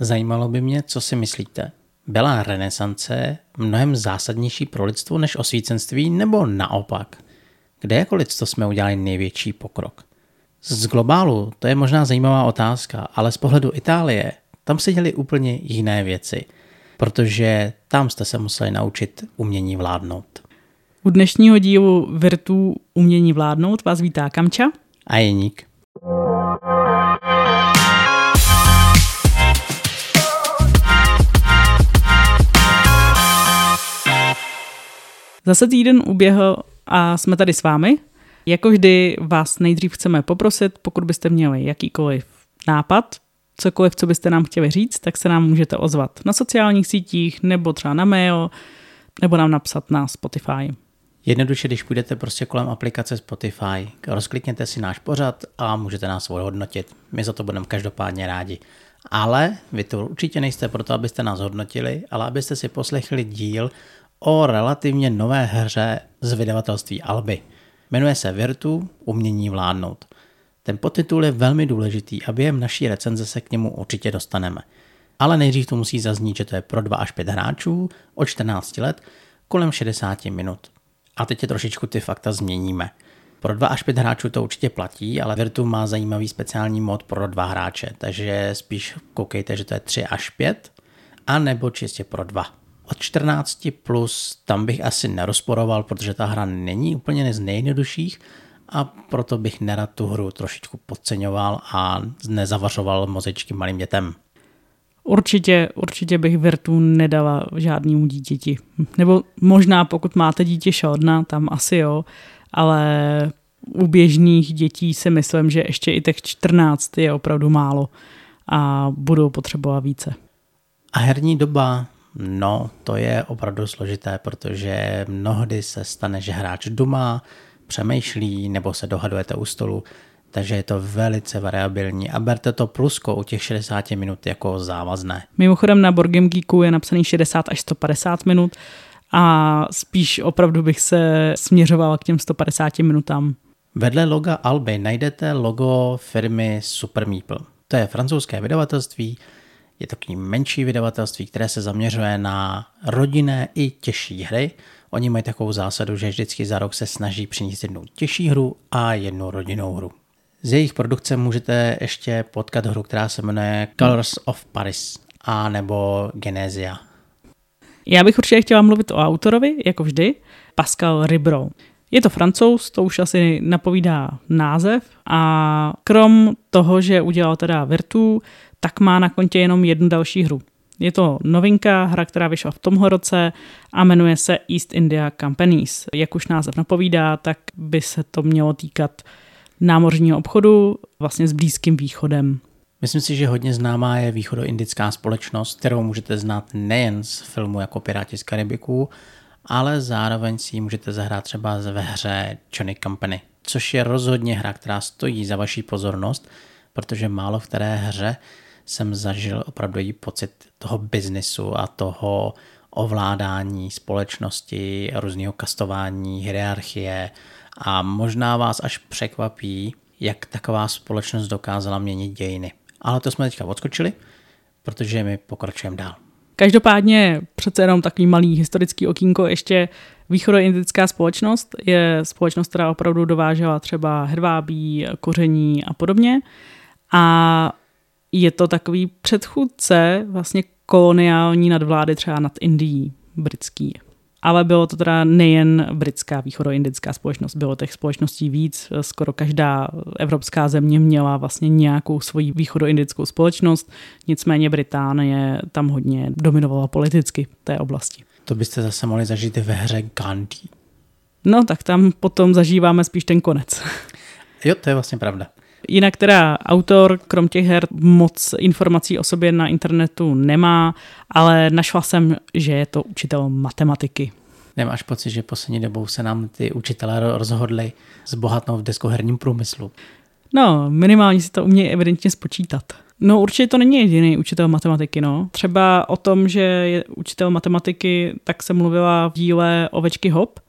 Zajímalo by mě, co si myslíte. Byla renesance mnohem zásadnější pro lidstvo než osvícenství, nebo naopak? Kde jako lidstvo jsme udělali největší pokrok? Z globálu to je možná zajímavá otázka, ale z pohledu Itálie tam se děli úplně jiné věci, protože tam jste se museli naučit umění vládnout. U dnešního dílu Virtu umění vládnout vás vítá Kamča a Jeník. Zase týden uběhl a jsme tady s vámi. Jako vždy vás nejdřív chceme poprosit, pokud byste měli jakýkoliv nápad, cokoliv, co byste nám chtěli říct, tak se nám můžete ozvat na sociálních sítích, nebo třeba na mail, nebo nám napsat na Spotify. Jednoduše, když půjdete prostě kolem aplikace Spotify, rozklikněte si náš pořad a můžete nás hodnotit. My za to budeme každopádně rádi. Ale vy to určitě nejste proto, abyste nás hodnotili, ale abyste si poslechli díl o relativně nové hře z vydavatelství Alby. Jmenuje se Virtu umění vládnout. Ten podtitul je velmi důležitý a během naší recenze se k němu určitě dostaneme. Ale nejdřív to musí zaznít, že to je pro 2 až 5 hráčů od 14 let kolem 60 minut. A teď je trošičku ty fakta změníme. Pro 2 až 5 hráčů to určitě platí, ale Virtu má zajímavý speciální mod pro dva hráče, takže spíš koukejte, že to je 3 až 5, a nebo čistě pro 2 od 14 plus tam bych asi nerozporoval, protože ta hra není úplně z nejjednodušších a proto bych nerad tu hru trošičku podceňoval a nezavařoval mozečky malým dětem. Určitě, určitě bych Virtu nedala žádnému dítěti. Nebo možná pokud máte dítě šaldna, tam asi jo, ale u běžných dětí si myslím, že ještě i těch 14 je opravdu málo a budou potřebovat více. A herní doba No, to je opravdu složité, protože mnohdy se stane, že hráč doma přemýšlí nebo se dohadujete u stolu, takže je to velice variabilní a berte to plusko u těch 60 minut jako závazné. Mimochodem na Board Game Geeku je napsaný 60 až 150 minut a spíš opravdu bych se směřovala k těm 150 minutám. Vedle loga Alby najdete logo firmy Super Meeple. To je francouzské vydavatelství, je to takový menší vydavatelství, které se zaměřuje na rodinné i těžší hry. Oni mají takovou zásadu, že vždycky za rok se snaží přinést jednu těžší hru a jednu rodinnou hru. Z jejich produkce můžete ještě potkat hru, která se jmenuje Colors of Paris a nebo Genesia. Já bych určitě chtěla mluvit o autorovi, jako vždy, Pascal Ribro. Je to francouz, to už asi napovídá název a krom toho, že udělal teda Virtu, tak má na kontě jenom jednu další hru. Je to novinka, hra, která vyšla v tomhle roce a jmenuje se East India Companies. Jak už název napovídá, tak by se to mělo týkat námořního obchodu vlastně s Blízkým východem. Myslím si, že hodně známá je východoindická společnost, kterou můžete znát nejen z filmu jako Piráti z Karibiku, ale zároveň si ji můžete zahrát třeba ve hře Johnny Company, což je rozhodně hra, která stojí za vaší pozornost, protože málo v které hře jsem zažil opravdu pocit toho biznisu a toho ovládání společnosti, různého kastování, hierarchie a možná vás až překvapí, jak taková společnost dokázala měnit dějiny. Ale to jsme teďka odskočili, protože my pokračujeme dál. Každopádně přece jenom takový malý historický okýnko ještě východoindická společnost je společnost, která opravdu dovážela třeba hedvábí, koření a podobně. A je to takový předchůdce vlastně koloniální nadvlády třeba nad Indií britský. Ale bylo to teda nejen britská východoindická společnost, bylo těch společností víc. Skoro každá evropská země měla vlastně nějakou svoji východoindickou společnost, nicméně Británie tam hodně dominovala politicky v té oblasti. To byste zase mohli zažít ve hře Gandhi. No, tak tam potom zažíváme spíš ten konec. Jo, to je vlastně pravda. Jinak teda autor, krom těch her, moc informací o sobě na internetu nemá, ale našla jsem, že je to učitel matematiky. Nemáš pocit, že poslední dobou se nám ty učitelé rozhodli zbohatnout v deskoherním průmyslu? No, minimálně si to umějí evidentně spočítat. No určitě to není jediný učitel matematiky, no. Třeba o tom, že je učitel matematiky, tak se mluvila v díle Ovečky Hop,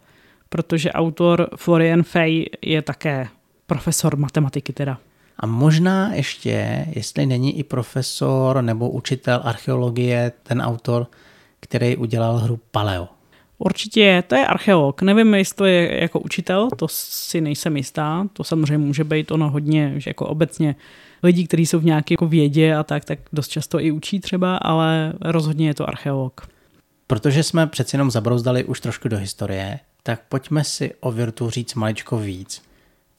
protože autor Florian Fay je také profesor matematiky teda. A možná ještě, jestli není i profesor nebo učitel archeologie, ten autor, který udělal hru Paleo. Určitě to je archeolog. Nevím, jestli to je jako učitel, to si nejsem jistá. To samozřejmě může být ono hodně, že jako obecně lidi, kteří jsou v nějaké jako vědě a tak, tak dost často i učí třeba, ale rozhodně je to archeolog. Protože jsme přeci jenom zabrouzdali už trošku do historie, tak pojďme si o Virtu říct maličko víc.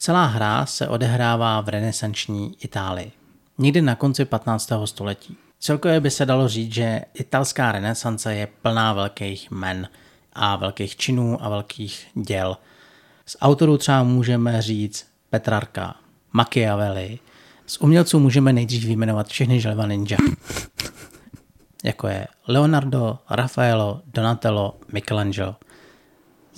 Celá hra se odehrává v renesanční Itálii, někdy na konci 15. století. Celkově by se dalo říct, že italská renesance je plná velkých men a velkých činů a velkých děl. Z autorů třeba můžeme říct Petrarka, Machiavelli. Z umělců můžeme nejdřív vyjmenovat všechny želva ninja. Jako je Leonardo, Raffaello, Donatello, Michelangelo –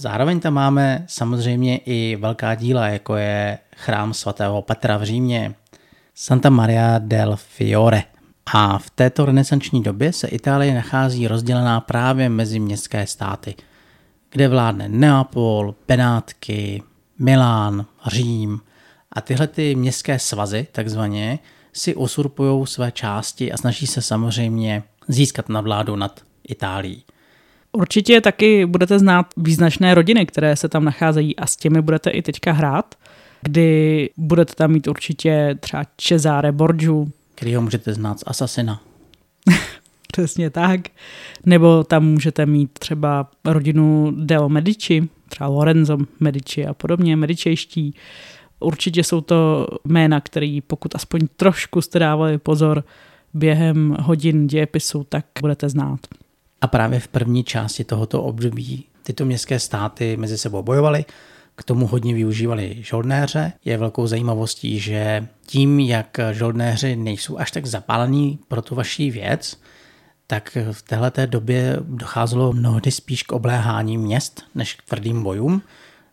Zároveň tam máme samozřejmě i velká díla, jako je chrám svatého Petra v Římě, Santa Maria del Fiore. A v této renesanční době se Itálie nachází rozdělená právě mezi městské státy, kde vládne Neapol, Benátky, Milán, Řím a tyhle ty městské svazy, takzvaně, si usurpují své části a snaží se samozřejmě získat nadvládu nad Itálií. Určitě taky budete znát význačné rodiny, které se tam nacházejí a s těmi budete i teďka hrát, kdy budete tam mít určitě třeba Cesare Borgiu. Který ho můžete znát z Asasina. Přesně tak. Nebo tam můžete mít třeba rodinu Deo Medici, třeba Lorenzo Medici a podobně, medičejští. Určitě jsou to jména, který pokud aspoň trošku jste dávali pozor během hodin dějepisu, tak budete znát. A právě v první části tohoto období tyto městské státy mezi sebou bojovaly, k tomu hodně využívali žoldnéře. Je velkou zajímavostí, že tím, jak žoldnéři nejsou až tak zapálení pro tu vaší věc, tak v této době docházelo mnohdy spíš k obléhání měst než k tvrdým bojům.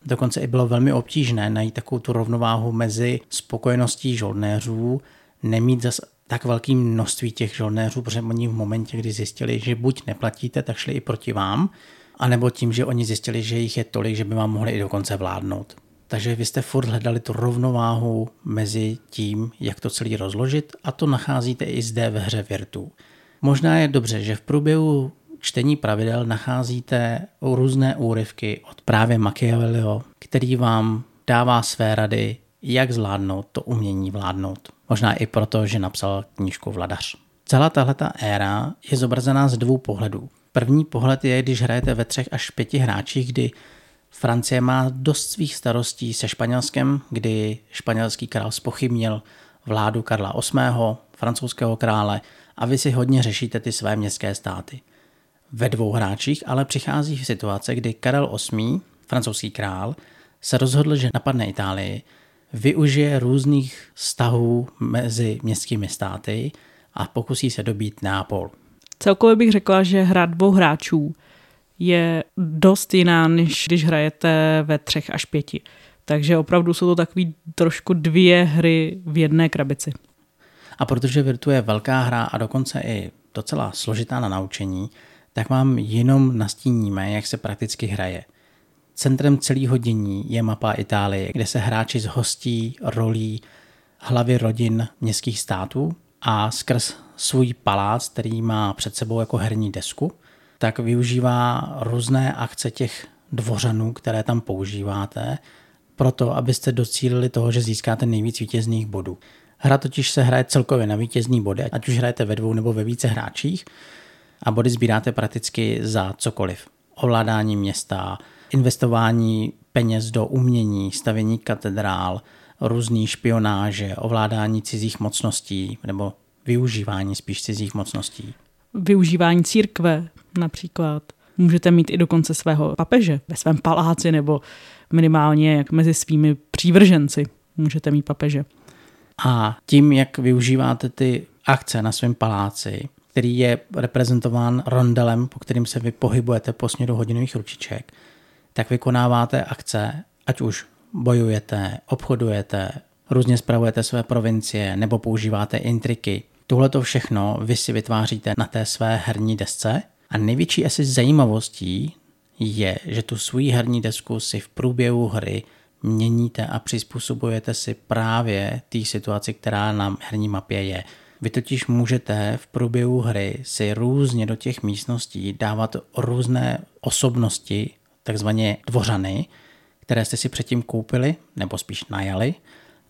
Dokonce i bylo velmi obtížné najít takovou tu rovnováhu mezi spokojeností žoldnéřů, nemít zase tak velké množství těch žolnéřů, protože oni v momentě, kdy zjistili, že buď neplatíte, tak šli i proti vám, anebo tím, že oni zjistili, že jich je tolik, že by vám mohli i dokonce vládnout. Takže vy jste furt hledali tu rovnováhu mezi tím, jak to celý rozložit a to nacházíte i zde ve hře Virtu. Možná je dobře, že v průběhu čtení pravidel nacházíte různé úryvky od právě Machiavelliho, který vám dává své rady, jak zvládnout to umění vládnout. Možná i proto, že napsal knížku Vladař. Celá tahle éra je zobrazená z dvou pohledů. První pohled je, když hrajete ve třech až pěti hráčích, kdy Francie má dost svých starostí se Španělskem, kdy španělský král spochybnil vládu Karla VIII., francouzského krále, a vy si hodně řešíte ty své městské státy. Ve dvou hráčích ale přichází v situace, kdy Karel VIII., francouzský král, se rozhodl, že napadne Itálii využije různých vztahů mezi městskými státy a pokusí se dobít Nápol. Celkově bych řekla, že hra dvou hráčů je dost jiná, než když hrajete ve třech až pěti. Takže opravdu jsou to takový trošku dvě hry v jedné krabici. A protože Virtu je velká hra a dokonce i docela složitá na naučení, tak vám jenom nastíníme, jak se prakticky hraje – Centrem celého dění je mapa Itálie, kde se hráči zhostí rolí hlavy rodin městských států a skrz svůj palác, který má před sebou jako herní desku, tak využívá různé akce těch dvořanů, které tam používáte, proto abyste docílili toho, že získáte nejvíc vítězných bodů. Hra totiž se hraje celkově na vítězný body, ať už hrajete ve dvou nebo ve více hráčích a body sbíráte prakticky za cokoliv. Ovládání města, investování peněz do umění, stavění katedrál, různý špionáže, ovládání cizích mocností nebo využívání spíš cizích mocností. Využívání církve například. Můžete mít i dokonce svého papeže ve svém paláci nebo minimálně jak mezi svými přívrženci můžete mít papeže. A tím, jak využíváte ty akce na svém paláci, který je reprezentován rondelem, po kterým se vy pohybujete po směru hodinových ručiček, tak vykonáváte akce, ať už bojujete, obchodujete, různě spravujete své provincie nebo používáte intriky. Tohle to všechno vy si vytváříte na té své herní desce a největší asi zajímavostí je, že tu svůj herní desku si v průběhu hry měníte a přizpůsobujete si právě té situaci, která na herní mapě je. Vy totiž můžete v průběhu hry si různě do těch místností dávat různé osobnosti, takzvaně dvořany, které jste si předtím koupili, nebo spíš najali,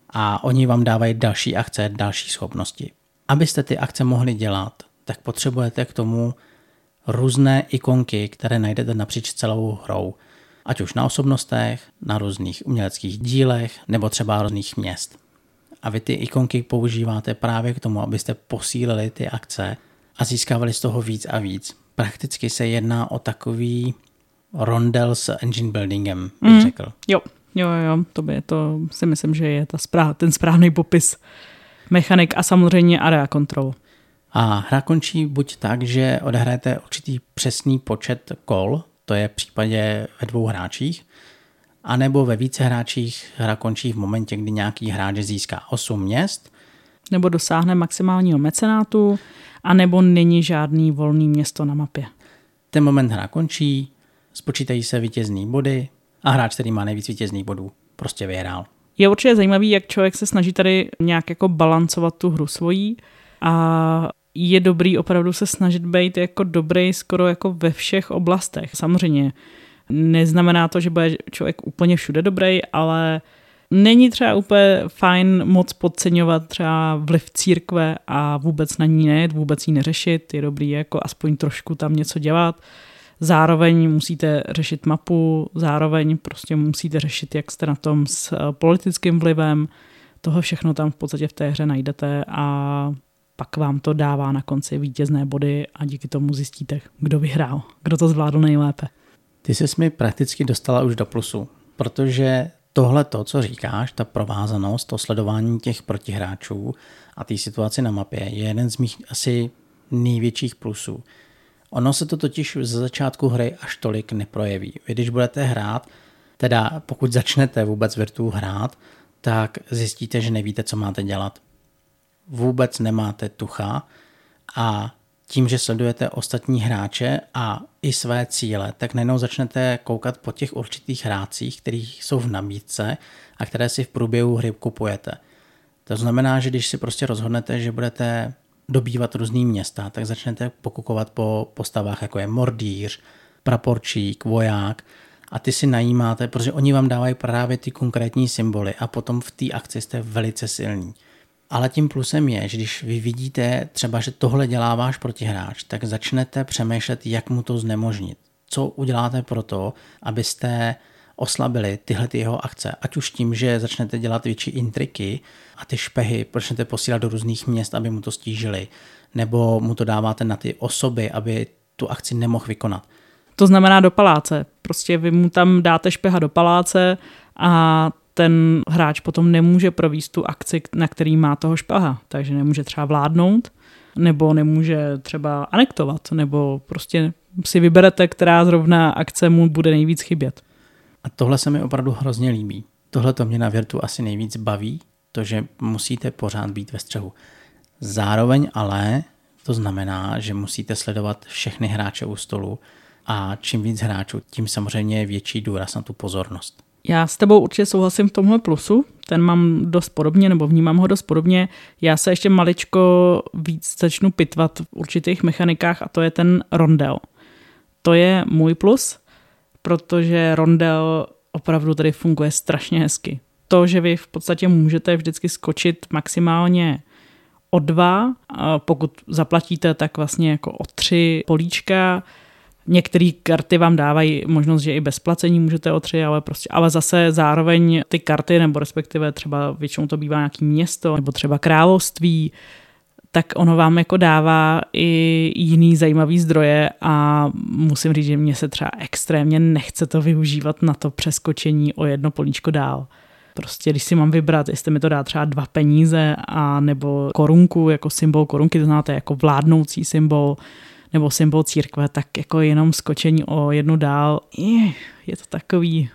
a oni vám dávají další akce, další schopnosti. Abyste ty akce mohli dělat, tak potřebujete k tomu různé ikonky, které najdete napříč celou hrou. Ať už na osobnostech, na různých uměleckých dílech nebo třeba různých měst. A vy ty ikonky používáte právě k tomu, abyste posílili ty akce a získávali z toho víc a víc. Prakticky se jedná o takový rondel s engine buildingem, bych mm. řekl. Jo, jo, jo, to by to si myslím, že je ta správ, ten správný popis mechanik a samozřejmě area control. A hra končí buď tak, že odehrajete určitý přesný počet kol, to je v případě ve dvou hráčích, anebo ve více hráčích hra končí v momentě, kdy nějaký hráč získá 8 měst. Nebo dosáhne maximálního mecenátu, anebo není žádný volný město na mapě. Ten moment hra končí, spočítají se vítězný body a hráč, který má nejvíc vítězných bodů, prostě vyhrál. Je určitě zajímavý, jak člověk se snaží tady nějak jako balancovat tu hru svojí a je dobrý opravdu se snažit být jako dobrý skoro jako ve všech oblastech. Samozřejmě neznamená to, že bude člověk úplně všude dobrý, ale není třeba úplně fajn moc podceňovat třeba vliv církve a vůbec na ní nejet, vůbec ji neřešit. Je dobrý jako aspoň trošku tam něco dělat. Zároveň musíte řešit mapu, zároveň prostě musíte řešit, jak jste na tom s politickým vlivem. Toho všechno tam v podstatě v té hře najdete a pak vám to dává na konci vítězné body a díky tomu zjistíte, kdo vyhrál, kdo to zvládl nejlépe. Ty jsi mi prakticky dostala už do plusu, protože tohle to, co říkáš, ta provázanost, to sledování těch protihráčů a té situaci na mapě je jeden z mých asi největších plusů. Ono se to totiž ze začátku hry až tolik neprojeví. Vy když budete hrát, teda pokud začnete vůbec virtu hrát, tak zjistíte, že nevíte, co máte dělat vůbec nemáte tucha a tím, že sledujete ostatní hráče a i své cíle, tak najednou začnete koukat po těch určitých hrácích, který jsou v nabídce a které si v průběhu hry kupujete. To znamená, že když si prostě rozhodnete, že budete dobývat různý města, tak začnete pokukovat po postavách, jako je mordýř, praporčík, voják a ty si najímáte, protože oni vám dávají právě ty konkrétní symboly a potom v té akci jste velice silní. Ale tím plusem je, že když vy vidíte třeba, že tohle dělá váš protihráč, tak začnete přemýšlet, jak mu to znemožnit. Co uděláte pro to, abyste oslabili tyhle ty jeho akce. Ať už tím, že začnete dělat větší intriky a ty špehy začnete posílat do různých měst, aby mu to stížili, nebo mu to dáváte na ty osoby, aby tu akci nemohl vykonat. To znamená do paláce. Prostě vy mu tam dáte špeha do paláce a ten hráč potom nemůže províst tu akci, na který má toho špaha. Takže nemůže třeba vládnout, nebo nemůže třeba anektovat, nebo prostě si vyberete, která zrovna akce mu bude nejvíc chybět. A tohle se mi opravdu hrozně líbí. Tohle to mě na Virtu asi nejvíc baví, to, že musíte pořád být ve střehu. Zároveň ale to znamená, že musíte sledovat všechny hráče u stolu a čím víc hráčů, tím samozřejmě je větší důraz na tu pozornost. Já s tebou určitě souhlasím v tomhle plusu, ten mám dost podobně, nebo vnímám ho dost podobně. Já se ještě maličko víc začnu pitvat v určitých mechanikách a to je ten rondel. To je můj plus, protože rondel opravdu tady funguje strašně hezky. To, že vy v podstatě můžete vždycky skočit maximálně o dva, pokud zaplatíte, tak vlastně jako o tři políčka, Některé karty vám dávají možnost, že i bez placení můžete o tři, ale, prostě, ale zase zároveň ty karty, nebo respektive třeba většinou to bývá nějaký město, nebo třeba království, tak ono vám jako dává i jiný zajímavý zdroje a musím říct, že mě se třeba extrémně nechce to využívat na to přeskočení o jedno políčko dál. Prostě když si mám vybrat, jestli mi to dá třeba dva peníze a nebo korunku jako symbol korunky, to znáte jako vládnoucí symbol, nebo symbol církve, tak jako jenom skočení o jednu dál, je, to takový.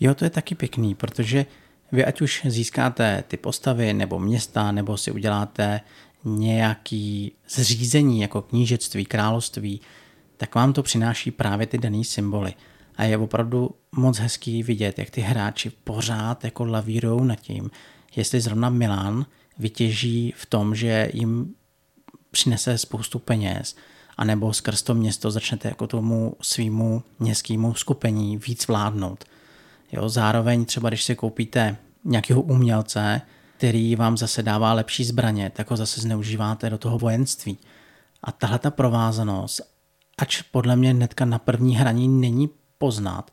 Jo, to je taky pěkný, protože vy ať už získáte ty postavy nebo města, nebo si uděláte nějaký zřízení jako knížectví, království, tak vám to přináší právě ty dané symboly. A je opravdu moc hezký vidět, jak ty hráči pořád jako lavírou nad tím, jestli zrovna Milan vytěží v tom, že jim přinese spoustu peněz, anebo skrz to město začnete jako tomu svýmu městskému skupení víc vládnout. Jo, zároveň třeba, když si koupíte nějakého umělce, který vám zase dává lepší zbraně, tak ho zase zneužíváte do toho vojenství. A tahle ta provázanost, ač podle mě netka na první hraní není poznat,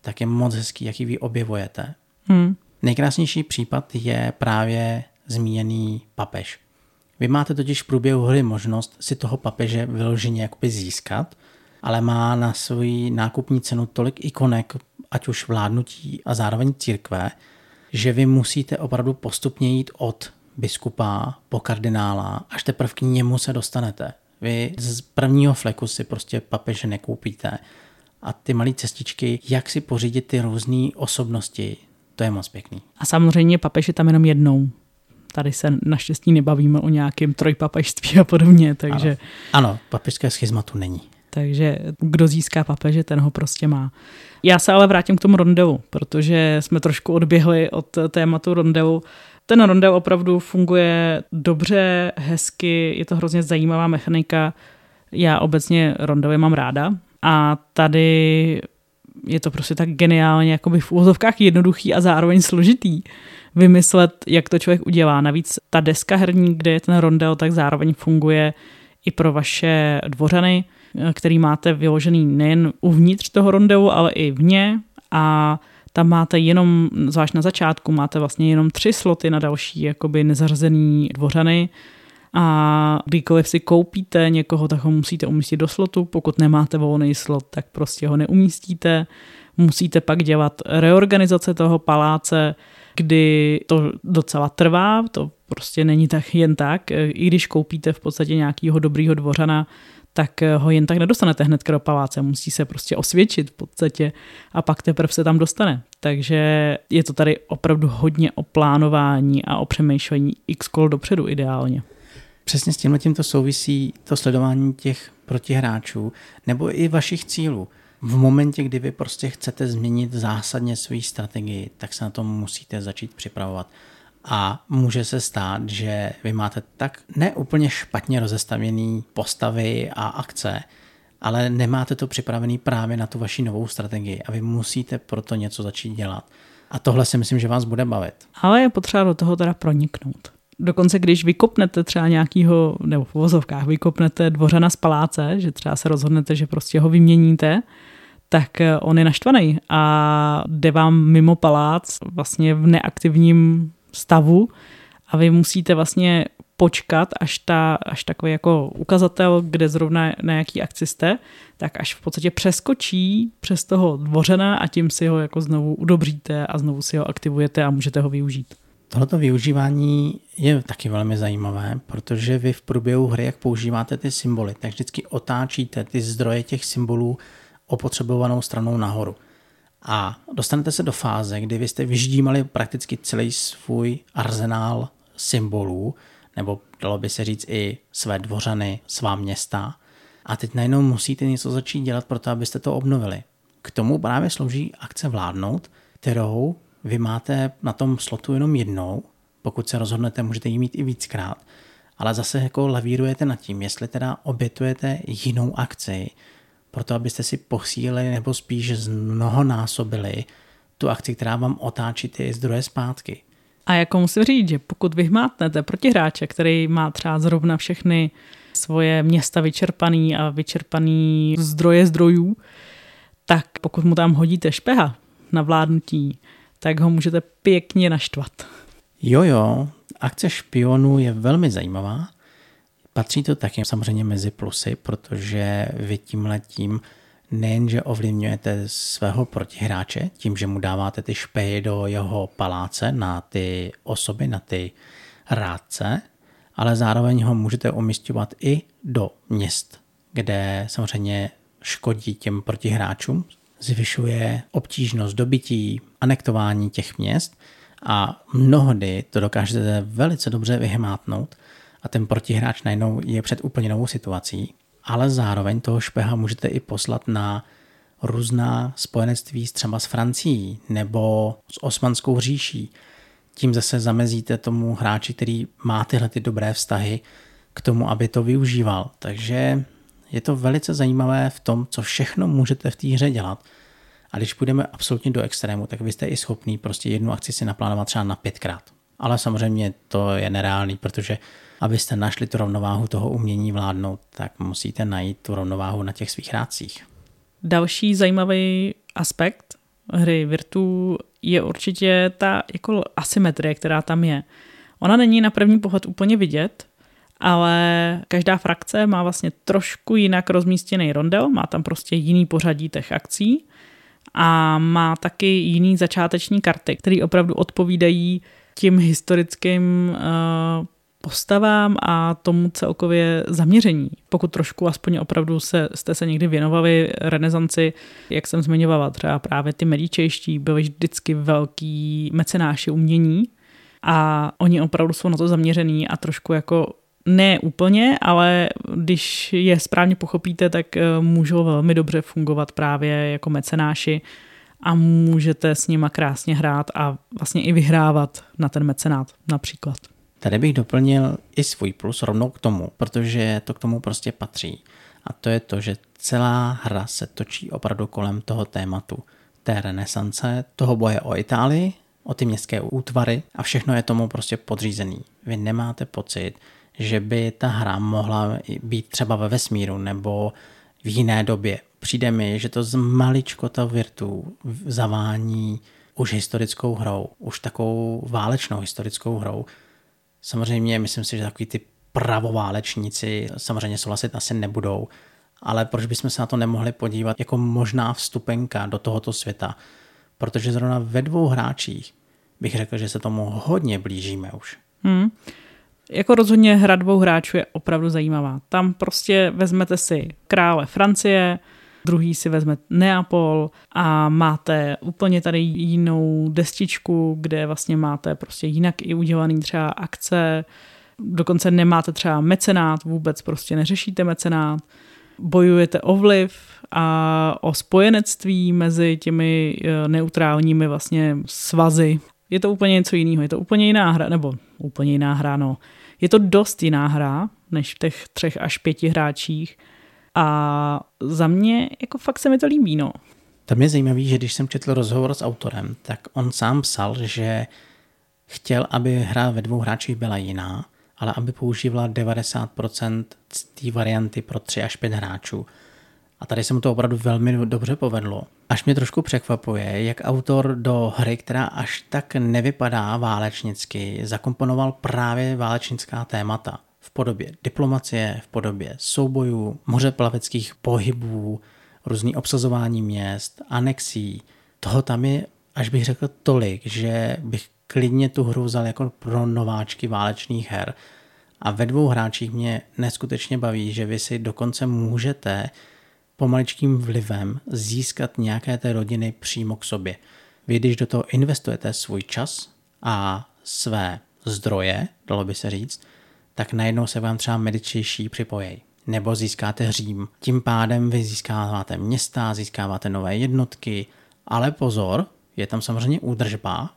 tak je moc hezký, jaký vy objevujete. Hmm. Nejkrásnější případ je právě zmíněný papež. Vy máte totiž v průběhu hry možnost si toho papeže vyloženě jakoby získat, ale má na svůj nákupní cenu tolik ikonek, ať už vládnutí a zároveň církve, že vy musíte opravdu postupně jít od biskupa po kardinála, až teprve k němu se dostanete. Vy z prvního fleku si prostě papeže nekoupíte. A ty malé cestičky, jak si pořídit ty různé osobnosti, to je moc pěkný. A samozřejmě papež je tam jenom jednou. Tady se naštěstí nebavíme o nějakém trojpapežství a podobně, takže... Ano, ano papežské schizmatu není. Takže kdo získá papeže, ten ho prostě má. Já se ale vrátím k tomu rondelu, protože jsme trošku odběhli od tématu rondelu. Ten rondel opravdu funguje dobře, hezky, je to hrozně zajímavá mechanika. Já obecně rondely mám ráda a tady je to prostě tak geniálně jakoby v úvozovkách jednoduchý a zároveň složitý vymyslet, jak to člověk udělá. Navíc ta deska herní, kde je ten rondel, tak zároveň funguje i pro vaše dvořany, který máte vyložený nejen uvnitř toho rondelu, ale i vně a tam máte jenom, zvlášť na začátku, máte vlastně jenom tři sloty na další jakoby nezařazený dvořany a kdykoliv si koupíte někoho, tak ho musíte umístit do slotu, pokud nemáte volný slot, tak prostě ho neumístíte. Musíte pak dělat reorganizace toho paláce, kdy to docela trvá, to prostě není tak jen tak. I když koupíte v podstatě nějakého dobrýho dvořana, tak ho jen tak nedostanete hned do paláce, musí se prostě osvědčit v podstatě a pak teprve se tam dostane. Takže je to tady opravdu hodně o plánování a o přemýšlení x kol dopředu ideálně. Přesně s tímhle to souvisí to sledování těch protihráčů nebo i vašich cílů. V momentě, kdy vy prostě chcete změnit zásadně svou strategii, tak se na to musíte začít připravovat. A může se stát, že vy máte tak neúplně špatně rozestavěný postavy a akce, ale nemáte to připravený právě na tu vaši novou strategii a vy musíte proto něco začít dělat. A tohle si myslím, že vás bude bavit. Ale je potřeba do toho teda proniknout. Dokonce když vykopnete třeba nějakýho, nebo v vozovkách vykopnete dvořana z paláce, že třeba se rozhodnete, že prostě ho vyměníte, tak on je naštvaný a jde vám mimo palác vlastně v neaktivním stavu a vy musíte vlastně počkat, až, ta, až takový jako ukazatel, kde zrovna na jaký akci jste, tak až v podstatě přeskočí přes toho dvořena a tím si ho jako znovu udobříte a znovu si ho aktivujete a můžete ho využít. Tohleto využívání je taky velmi zajímavé, protože vy v průběhu hry, jak používáte ty symboly, tak vždycky otáčíte ty zdroje těch symbolů opotřebovanou stranou nahoru. A dostanete se do fáze, kdy vy jste vyždímali prakticky celý svůj arzenál symbolů, nebo dalo by se říct i své dvořany, svá města. A teď najednou musíte něco začít dělat pro to, abyste to obnovili. K tomu právě slouží akce vládnout, kterou vy máte na tom slotu jenom jednou, pokud se rozhodnete, můžete ji mít i víckrát, ale zase jako lavírujete nad tím, jestli teda obětujete jinou akci, proto abyste si posílili nebo spíš zmnohonásobili tu akci, která vám otáčí ty zdroje zpátky. A jako musím říct, že pokud vyhmátnete protihráče, který má třeba zrovna všechny svoje města vyčerpaný a vyčerpaný zdroje zdrojů, tak pokud mu tam hodíte špeha na vládnutí, tak ho můžete pěkně naštvat. Jo, jo, akce špionů je velmi zajímavá. Patří to taky samozřejmě mezi plusy, protože vy tím letím nejenže ovlivňujete svého protihráče tím, že mu dáváte ty špehy do jeho paláce na ty osoby, na ty rádce, ale zároveň ho můžete umistovat i do měst, kde samozřejmě škodí těm protihráčům, zvyšuje obtížnost dobytí, anektování těch měst a mnohdy to dokážete velice dobře vyhmátnout a ten protihráč najednou je před úplně novou situací, ale zároveň toho špeha můžete i poslat na různá spojenectví třeba s Francií nebo s Osmanskou říší. Tím zase zamezíte tomu hráči, který má tyhle ty dobré vztahy k tomu, aby to využíval. Takže je to velice zajímavé v tom, co všechno můžete v té hře dělat. A když půjdeme absolutně do extrému, tak vy jste i schopný prostě jednu akci si naplánovat třeba na pětkrát. Ale samozřejmě to je nereálný, protože abyste našli tu rovnováhu toho umění vládnout, tak musíte najít tu rovnováhu na těch svých hrácích. Další zajímavý aspekt hry Virtu je určitě ta jako asymetrie, která tam je. Ona není na první pohled úplně vidět, ale každá frakce má vlastně trošku jinak rozmístěný rondel, má tam prostě jiný pořadí těch akcí a má taky jiný začáteční karty, které opravdu odpovídají tím historickým uh, postavám a tomu celkově zaměření. Pokud trošku aspoň opravdu se, jste se někdy věnovali renesanci, jak jsem zmiňovala, třeba právě ty medičejští byli vždycky velký mecenáši umění a oni opravdu jsou na to zaměřený a trošku jako ne úplně, ale když je správně pochopíte, tak eh, můžou velmi dobře fungovat právě jako mecenáši a můžete s nima krásně hrát a vlastně i vyhrávat na ten mecenát například. Tady bych doplnil i svůj plus rovnou k tomu, protože to k tomu prostě patří. A to je to, že celá hra se točí opravdu kolem toho tématu té renesance, toho boje o Itálii, o ty městské útvary a všechno je tomu prostě podřízený. Vy nemáte pocit, že by ta hra mohla být třeba ve vesmíru nebo v jiné době. Přijde mi, že to z maličkota virtu zavání už historickou hrou, už takovou válečnou historickou hrou. Samozřejmě myslím si, že takový ty pravoválečníci samozřejmě souhlasit asi nebudou, ale proč bychom se na to nemohli podívat jako možná vstupenka do tohoto světa? Protože zrovna ve dvou hráčích bych řekl, že se tomu hodně blížíme už. Hmm. Jako rozhodně hra dvou hráčů je opravdu zajímavá. Tam prostě vezmete si krále Francie, druhý si vezme Neapol a máte úplně tady jinou destičku, kde vlastně máte prostě jinak i udělaný třeba akce, dokonce nemáte třeba mecenát, vůbec prostě neřešíte mecenát, bojujete o vliv a o spojenectví mezi těmi eh, neutrálními vlastně svazy. Je to úplně něco jiného, je to úplně jiná hra, nebo úplně jiná hra, no. Je to dost jiná hra, než v těch třech až pěti hráčích a za mě jako fakt se mi to líbí, no. Tam je zajímavé, že když jsem četl rozhovor s autorem, tak on sám psal, že chtěl, aby hra ve dvou hráčích byla jiná, ale aby používala 90% z té varianty pro 3 až 5 hráčů. A tady se mu to opravdu velmi dobře povedlo. Až mě trošku překvapuje, jak autor do hry, která až tak nevypadá válečnicky, zakomponoval právě válečnická témata v podobě diplomacie, v podobě soubojů, mořeplaveckých pohybů, různý obsazování měst, anexí. Toho tam je, až bych řekl, tolik, že bych klidně tu hru vzal jako pro nováčky válečných her. A ve dvou hráčích mě neskutečně baví, že vy si dokonce můžete pomaličkým vlivem získat nějaké té rodiny přímo k sobě. Vy, když do toho investujete svůj čas a své zdroje, dalo by se říct, tak najednou se vám třeba medičejší připojí. Nebo získáte Řím. Tím pádem vy získáváte města, získáváte nové jednotky, ale pozor, je tam samozřejmě údržba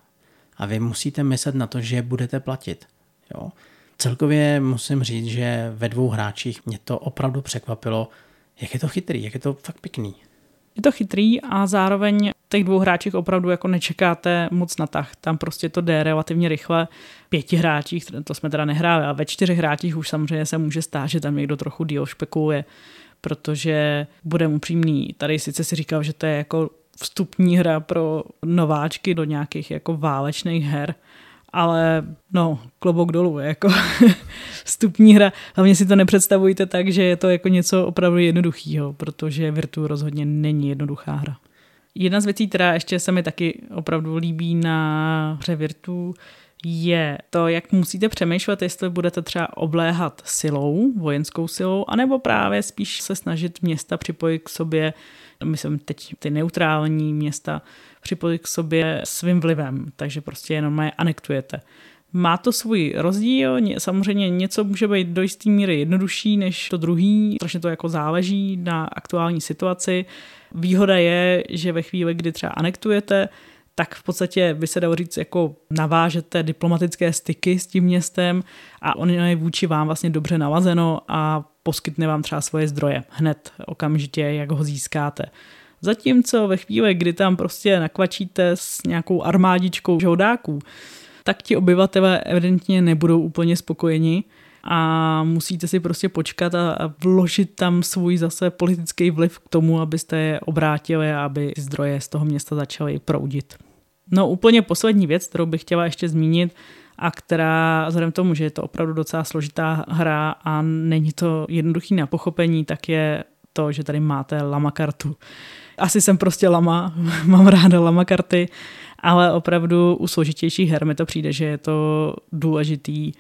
a vy musíte myslet na to, že budete platit. Jo? Celkově musím říct, že ve dvou hráčích mě to opravdu překvapilo, jak je to chytrý, jak je to fakt pěkný. Je to chytrý a zároveň těch dvou hráčích opravdu jako nečekáte moc na tah. Tam prostě to jde relativně rychle. Pěti hráčích, to jsme teda nehráli, a ve čtyřech hráčích už samozřejmě se může stát, že tam někdo trochu díl špekuluje, protože budeme upřímný. Tady sice si říkal, že to je jako vstupní hra pro nováčky do nějakých jako válečných her, ale no, klobouk dolů, jako vstupní hra. Hlavně si to nepředstavujte tak, že je to jako něco opravdu jednoduchého, protože Virtu rozhodně není jednoduchá hra. Jedna z věcí, která ještě se mi taky opravdu líbí na hře Virtu, je to, jak musíte přemýšlet, jestli budete třeba obléhat silou, vojenskou silou, anebo právě spíš se snažit města připojit k sobě, myslím teď ty neutrální města, připojit k sobě svým vlivem, takže prostě jenom je anektujete. Má to svůj rozdíl, samozřejmě něco může být do jisté míry jednodušší než to druhý, strašně to jako záleží na aktuální situaci. Výhoda je, že ve chvíli, kdy třeba anektujete, tak v podstatě by se dalo říct, jako navážete diplomatické styky s tím městem a on je vůči vám vlastně dobře nalazeno a poskytne vám třeba svoje zdroje hned okamžitě, jak ho získáte. Zatímco ve chvíli, kdy tam prostě nakvačíte s nějakou armádičkou žoldáků, tak ti obyvatele evidentně nebudou úplně spokojeni a musíte si prostě počkat a vložit tam svůj zase politický vliv k tomu, abyste je obrátili a aby zdroje z toho města začaly proudit. No úplně poslední věc, kterou bych chtěla ještě zmínit, a která, vzhledem tomu, že je to opravdu docela složitá hra a není to jednoduchý na pochopení, tak je to, že tady máte lama kartu. Asi jsem prostě lama, mám ráda lama karty, ale opravdu u složitějších her mi to přijde, že je to důležitý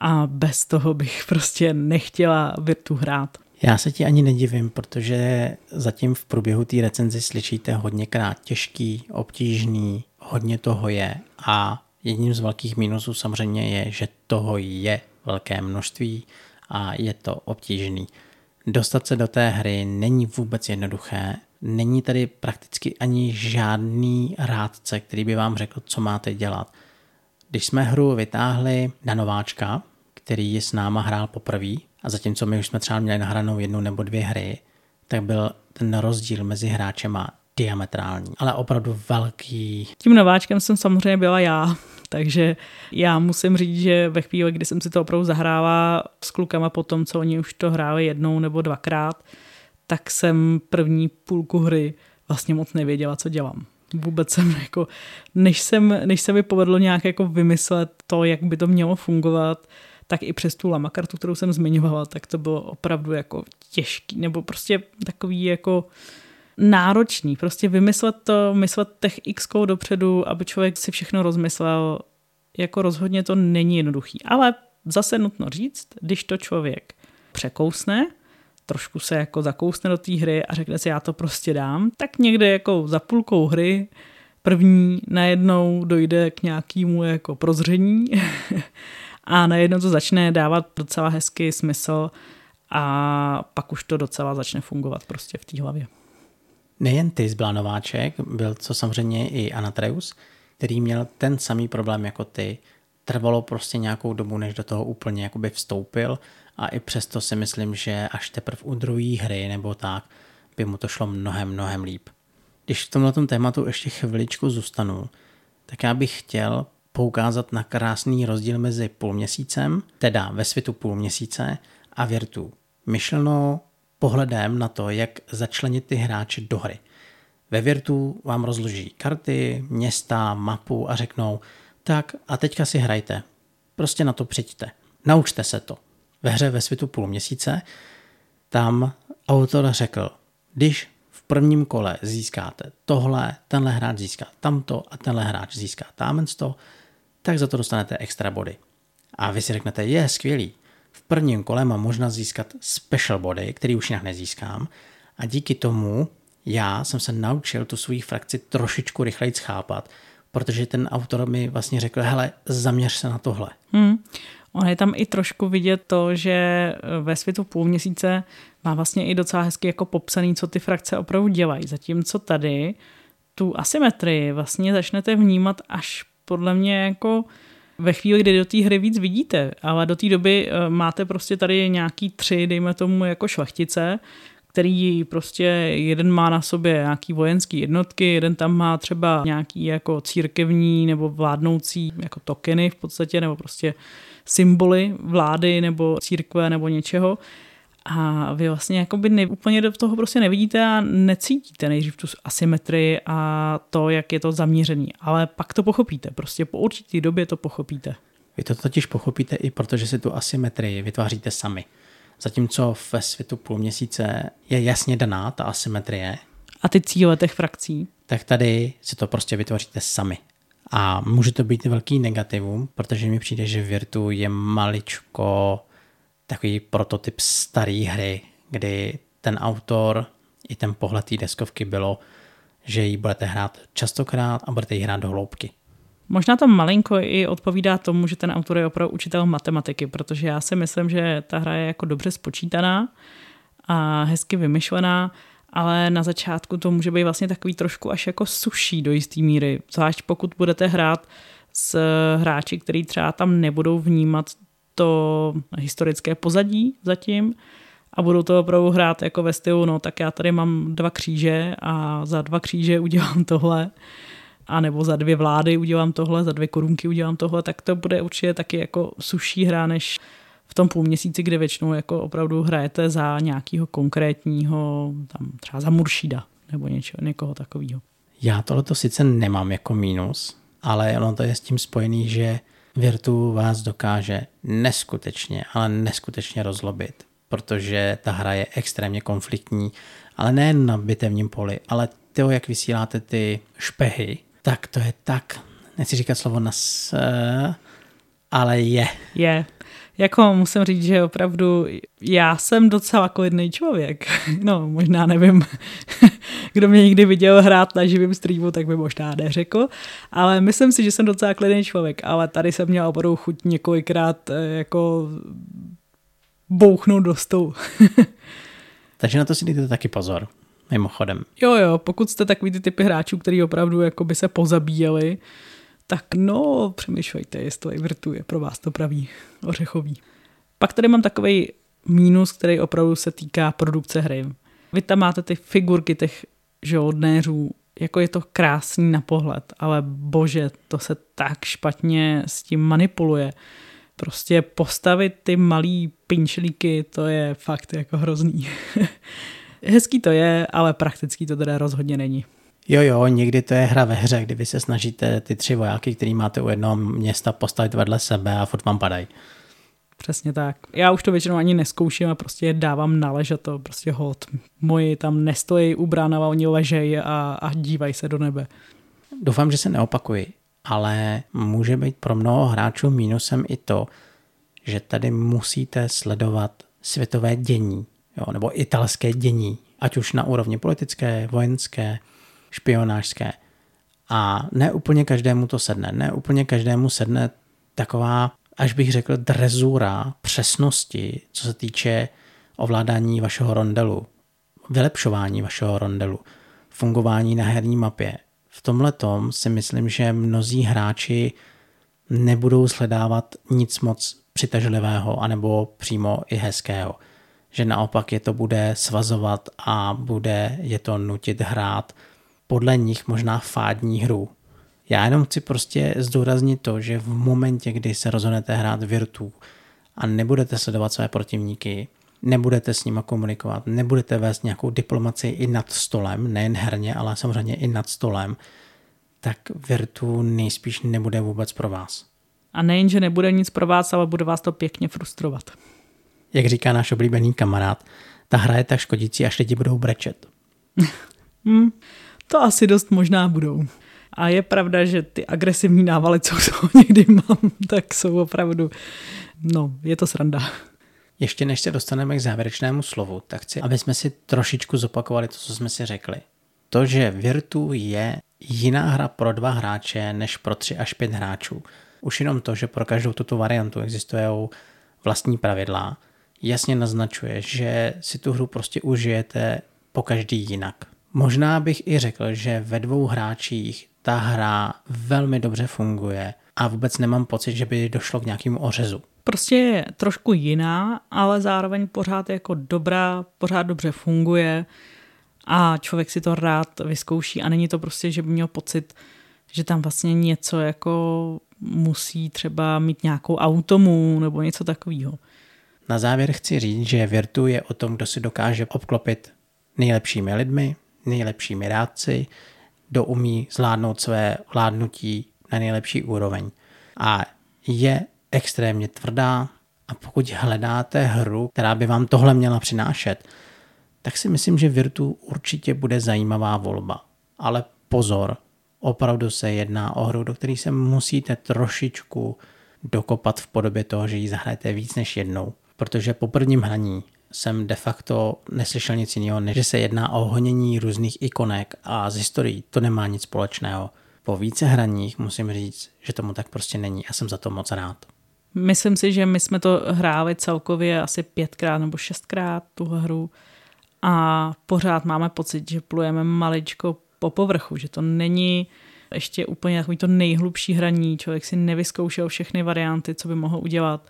a bez toho bych prostě nechtěla Virtu hrát. Já se ti ani nedivím, protože zatím v průběhu té recenzi slyšíte hodněkrát těžký, obtížný, hodně toho je a jedním z velkých mínusů samozřejmě je, že toho je velké množství a je to obtížný. Dostat se do té hry není vůbec jednoduché, není tady prakticky ani žádný rádce, který by vám řekl, co máte dělat. Když jsme hru vytáhli na nováčka, který je s náma hrál poprvé, a zatímco my už jsme třeba měli nahranou jednu nebo dvě hry, tak byl ten rozdíl mezi hráčema diametrální, ale opravdu velký. Tím nováčkem jsem samozřejmě byla já, takže já musím říct, že ve chvíli, kdy jsem si to opravdu zahrála s klukama po tom, co oni už to hráli jednou nebo dvakrát, tak jsem první půlku hry vlastně moc nevěděla, co dělám. Vůbec jsem jako, než, jsem, než se mi povedlo nějak jako vymyslet to, jak by to mělo fungovat, tak i přes tu lamakartu, kterou jsem zmiňovala, tak to bylo opravdu jako těžký, nebo prostě takový jako náročný. Prostě vymyslet to, myslet těch x dopředu, aby člověk si všechno rozmyslel, jako rozhodně to není jednoduchý. Ale zase nutno říct, když to člověk překousne, trošku se jako zakousne do té hry a řekne si, já to prostě dám, tak někde jako za půlkou hry první najednou dojde k nějakému jako prozření a najednou to začne dávat docela hezký smysl a pak už to docela začne fungovat prostě v té hlavě. Nejen ty zbyla nováček, byl to samozřejmě i Anatreus, který měl ten samý problém jako ty. Trvalo prostě nějakou dobu, než do toho úplně jakoby vstoupil a i přesto si myslím, že až teprve u druhé hry nebo tak by mu to šlo mnohem, mnohem líp. Když v tomhle tématu ještě chviličku zůstanu, tak já bych chtěl poukázat na krásný rozdíl mezi půlměsícem, teda ve světu půlměsíce a Virtu. Myšleno pohledem na to, jak začlenit ty hráče do hry. Ve Virtu vám rozloží karty, města, mapu a řeknou, tak a teďka si hrajte. Prostě na to přijďte. Naučte se to. Ve hře ve světu půl měsíce tam autor řekl, když v prvním kole získáte tohle, tenhle hráč získá tamto a tenhle hráč získá to, tak za to dostanete extra body. A vy si řeknete, je skvělý, v prvním kole mám možnost získat special body, který už jinak nezískám a díky tomu já jsem se naučil tu svou frakci trošičku rychleji chápat, protože ten autor mi vlastně řekl, hele, zaměř se na tohle. Hmm. On je tam i trošku vidět to, že ve světu půl měsíce má vlastně i docela hezky jako popsaný, co ty frakce opravdu dělají. Zatímco tady tu asymetrii vlastně začnete vnímat až podle mě jako ve chvíli, kdy do té hry víc vidíte, ale do té doby eh, máte prostě tady nějaký tři, dejme tomu jako šlechtice, který prostě jeden má na sobě nějaký vojenský jednotky, jeden tam má třeba nějaký jako církevní nebo vládnoucí jako tokeny v podstatě, nebo prostě symboly vlády nebo církve nebo něčeho a vy vlastně jakoby ne, úplně do toho prostě nevidíte a necítíte nejdřív tu asymetrii a to, jak je to zaměřený. Ale pak to pochopíte, prostě po určitý době to pochopíte. Vy to totiž pochopíte i protože si tu asymetrii vytváříte sami. Zatímco ve světu půl měsíce je jasně daná ta asymetrie. A ty cíle těch frakcí? Tak tady si to prostě vytvoříte sami. A může to být velký negativum, protože mi přijde, že Virtu je maličko takový prototyp staré hry, kdy ten autor i ten pohled té deskovky bylo, že ji budete hrát častokrát a budete ji hrát do hloubky. Možná to malinko i odpovídá tomu, že ten autor je opravdu učitel matematiky, protože já si myslím, že ta hra je jako dobře spočítaná a hezky vymyšlená, ale na začátku to může být vlastně takový trošku až jako suší do jisté míry, zvlášť pokud budete hrát s hráči, který třeba tam nebudou vnímat to historické pozadí zatím a budou to opravdu hrát jako ve stylu, no tak já tady mám dva kříže a za dva kříže udělám tohle a nebo za dvě vlády udělám tohle, za dvě korunky udělám tohle, tak to bude určitě taky jako suší hra, než v tom půl měsíci, kde většinou jako opravdu hrajete za nějakého konkrétního, tam třeba za Muršída nebo něčeho, někoho takového. Já tohleto sice nemám jako mínus, ale ono to je s tím spojený, že Virtu vás dokáže neskutečně, ale neskutečně rozlobit, protože ta hra je extrémně konfliktní, ale nejen na bitevním poli, ale to, jak vysíláte ty špehy, tak to je tak, nechci říkat slovo nas, ale je. Je. Jako musím říct, že opravdu já jsem docela klidný člověk. No, možná nevím, kdo mě někdy viděl hrát na živém streamu, tak by možná neřekl, ale myslím si, že jsem docela klidný člověk, ale tady jsem měl opravdu chuť několikrát eh, jako bouchnout do stolu. Takže na to si dejte taky pozor, mimochodem. Jo, jo, pokud jste takový ty typy hráčů, který opravdu jako by se pozabíjeli, tak no, přemýšlejte, jestli Virtu je pro vás to pravý ořechový. Pak tady mám takový mínus, který opravdu se týká produkce hry. Vy tam máte ty figurky těch žoldnéřů, jako je to krásný na pohled, ale bože, to se tak špatně s tím manipuluje. Prostě postavit ty malý pinčlíky, to je fakt jako hrozný. Hezký to je, ale praktický to teda rozhodně není. Jo, jo, někdy to je hra ve hře, kdy vy se snažíte ty tři vojáky, který máte u jednoho města, postavit vedle sebe a furt vám padají. Přesně tak. Já už to většinou ani neskouším a prostě je dávám na a to prostě hod. Moji tam nestojí u brána, oni ležejí a, a dívají se do nebe. Doufám, že se neopakuji, ale může být pro mnoho hráčů mínusem i to, že tady musíte sledovat světové dění, jo, nebo italské dění, ať už na úrovni politické, vojenské, špionářské. A ne úplně každému to sedne. Ne úplně každému sedne taková, až bych řekl, drezura přesnosti, co se týče ovládání vašeho rondelu, vylepšování vašeho rondelu, fungování na herní mapě. V tomhle tom si myslím, že mnozí hráči nebudou sledávat nic moc přitažlivého anebo přímo i hezkého. Že naopak je to bude svazovat a bude je to nutit hrát podle nich možná fádní hru. Já jenom chci prostě zdůraznit to, že v momentě, kdy se rozhodnete hrát Virtu a nebudete sledovat své protivníky, nebudete s nimi komunikovat, nebudete vést nějakou diplomaci i nad stolem, nejen herně, ale samozřejmě i nad stolem, tak Virtu nejspíš nebude vůbec pro vás. A nejen, že nebude nic pro vás, ale bude vás to pěkně frustrovat. Jak říká náš oblíbený kamarád, ta hra je tak škodící, až lidi budou brečet. hmm. To asi dost možná budou. A je pravda, že ty agresivní návaly, co jsou někdy mám, tak jsou opravdu, no, je to sranda. Ještě než se dostaneme k závěrečnému slovu, tak chci, aby jsme si trošičku zopakovali to, co jsme si řekli. To, že Virtu je jiná hra pro dva hráče než pro tři až pět hráčů. Už jenom to, že pro každou tuto variantu existují vlastní pravidla, jasně naznačuje, že si tu hru prostě užijete po každý jinak. Možná bych i řekl, že ve dvou hráčích ta hra velmi dobře funguje a vůbec nemám pocit, že by došlo k nějakému ořezu. Prostě je trošku jiná, ale zároveň pořád jako dobrá, pořád dobře funguje a člověk si to rád vyzkouší a není to prostě, že by měl pocit, že tam vlastně něco jako musí třeba mít nějakou automu nebo něco takového. Na závěr chci říct, že Virtu je o tom, kdo si dokáže obklopit nejlepšími lidmi, nejlepšími rádci, kdo umí zvládnout své vládnutí na nejlepší úroveň. A je extrémně tvrdá a pokud hledáte hru, která by vám tohle měla přinášet, tak si myslím, že Virtu určitě bude zajímavá volba. Ale pozor, opravdu se jedná o hru, do které se musíte trošičku dokopat v podobě toho, že ji zahrajete víc než jednou. Protože po prvním hraní jsem de facto neslyšel nic jiného, než že se jedná o honění různých ikonek a z historií to nemá nic společného. po více hraních musím říct, že tomu tak prostě není a jsem za to moc rád. Myslím si, že my jsme to hráli celkově asi pětkrát nebo šestkrát tuhle hru a pořád máme pocit, že plujeme maličko po povrchu, že to není ještě úplně takový to nejhlubší hraní, člověk si nevyzkoušel všechny varianty, co by mohl udělat.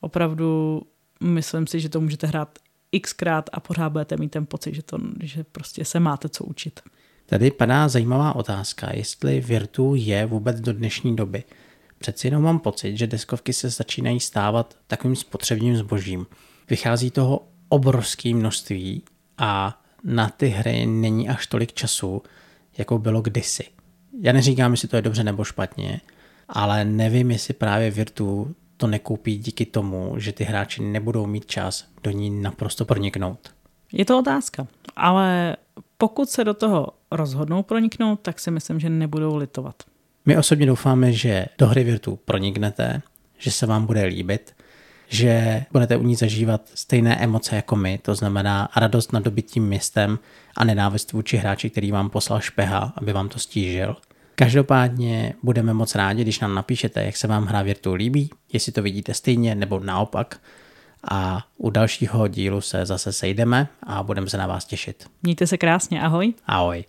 Opravdu myslím si, že to můžete hrát xkrát a pořád budete mít ten pocit, že, to, že prostě se máte co učit. Tady padá zajímavá otázka, jestli Virtu je vůbec do dnešní doby. Přeci jenom mám pocit, že deskovky se začínají stávat takovým spotřebním zbožím. Vychází toho obrovské množství a na ty hry není až tolik času, jako bylo kdysi. Já neříkám, jestli to je dobře nebo špatně, ale nevím, jestli právě Virtu to nekoupí díky tomu, že ty hráči nebudou mít čas do ní naprosto proniknout. Je to otázka, ale pokud se do toho rozhodnou proniknout, tak si myslím, že nebudou litovat. My osobně doufáme, že do hry Virtu proniknete, že se vám bude líbit, že budete u ní zažívat stejné emoce jako my, to znamená radost nad dobytím městem a nenávist vůči hráči, který vám poslal špeha, aby vám to stížil. Každopádně budeme moc rádi, když nám napíšete, jak se vám hra Virtu líbí, jestli to vidíte stejně nebo naopak. A u dalšího dílu se zase sejdeme a budeme se na vás těšit. Mějte se krásně, ahoj. Ahoj.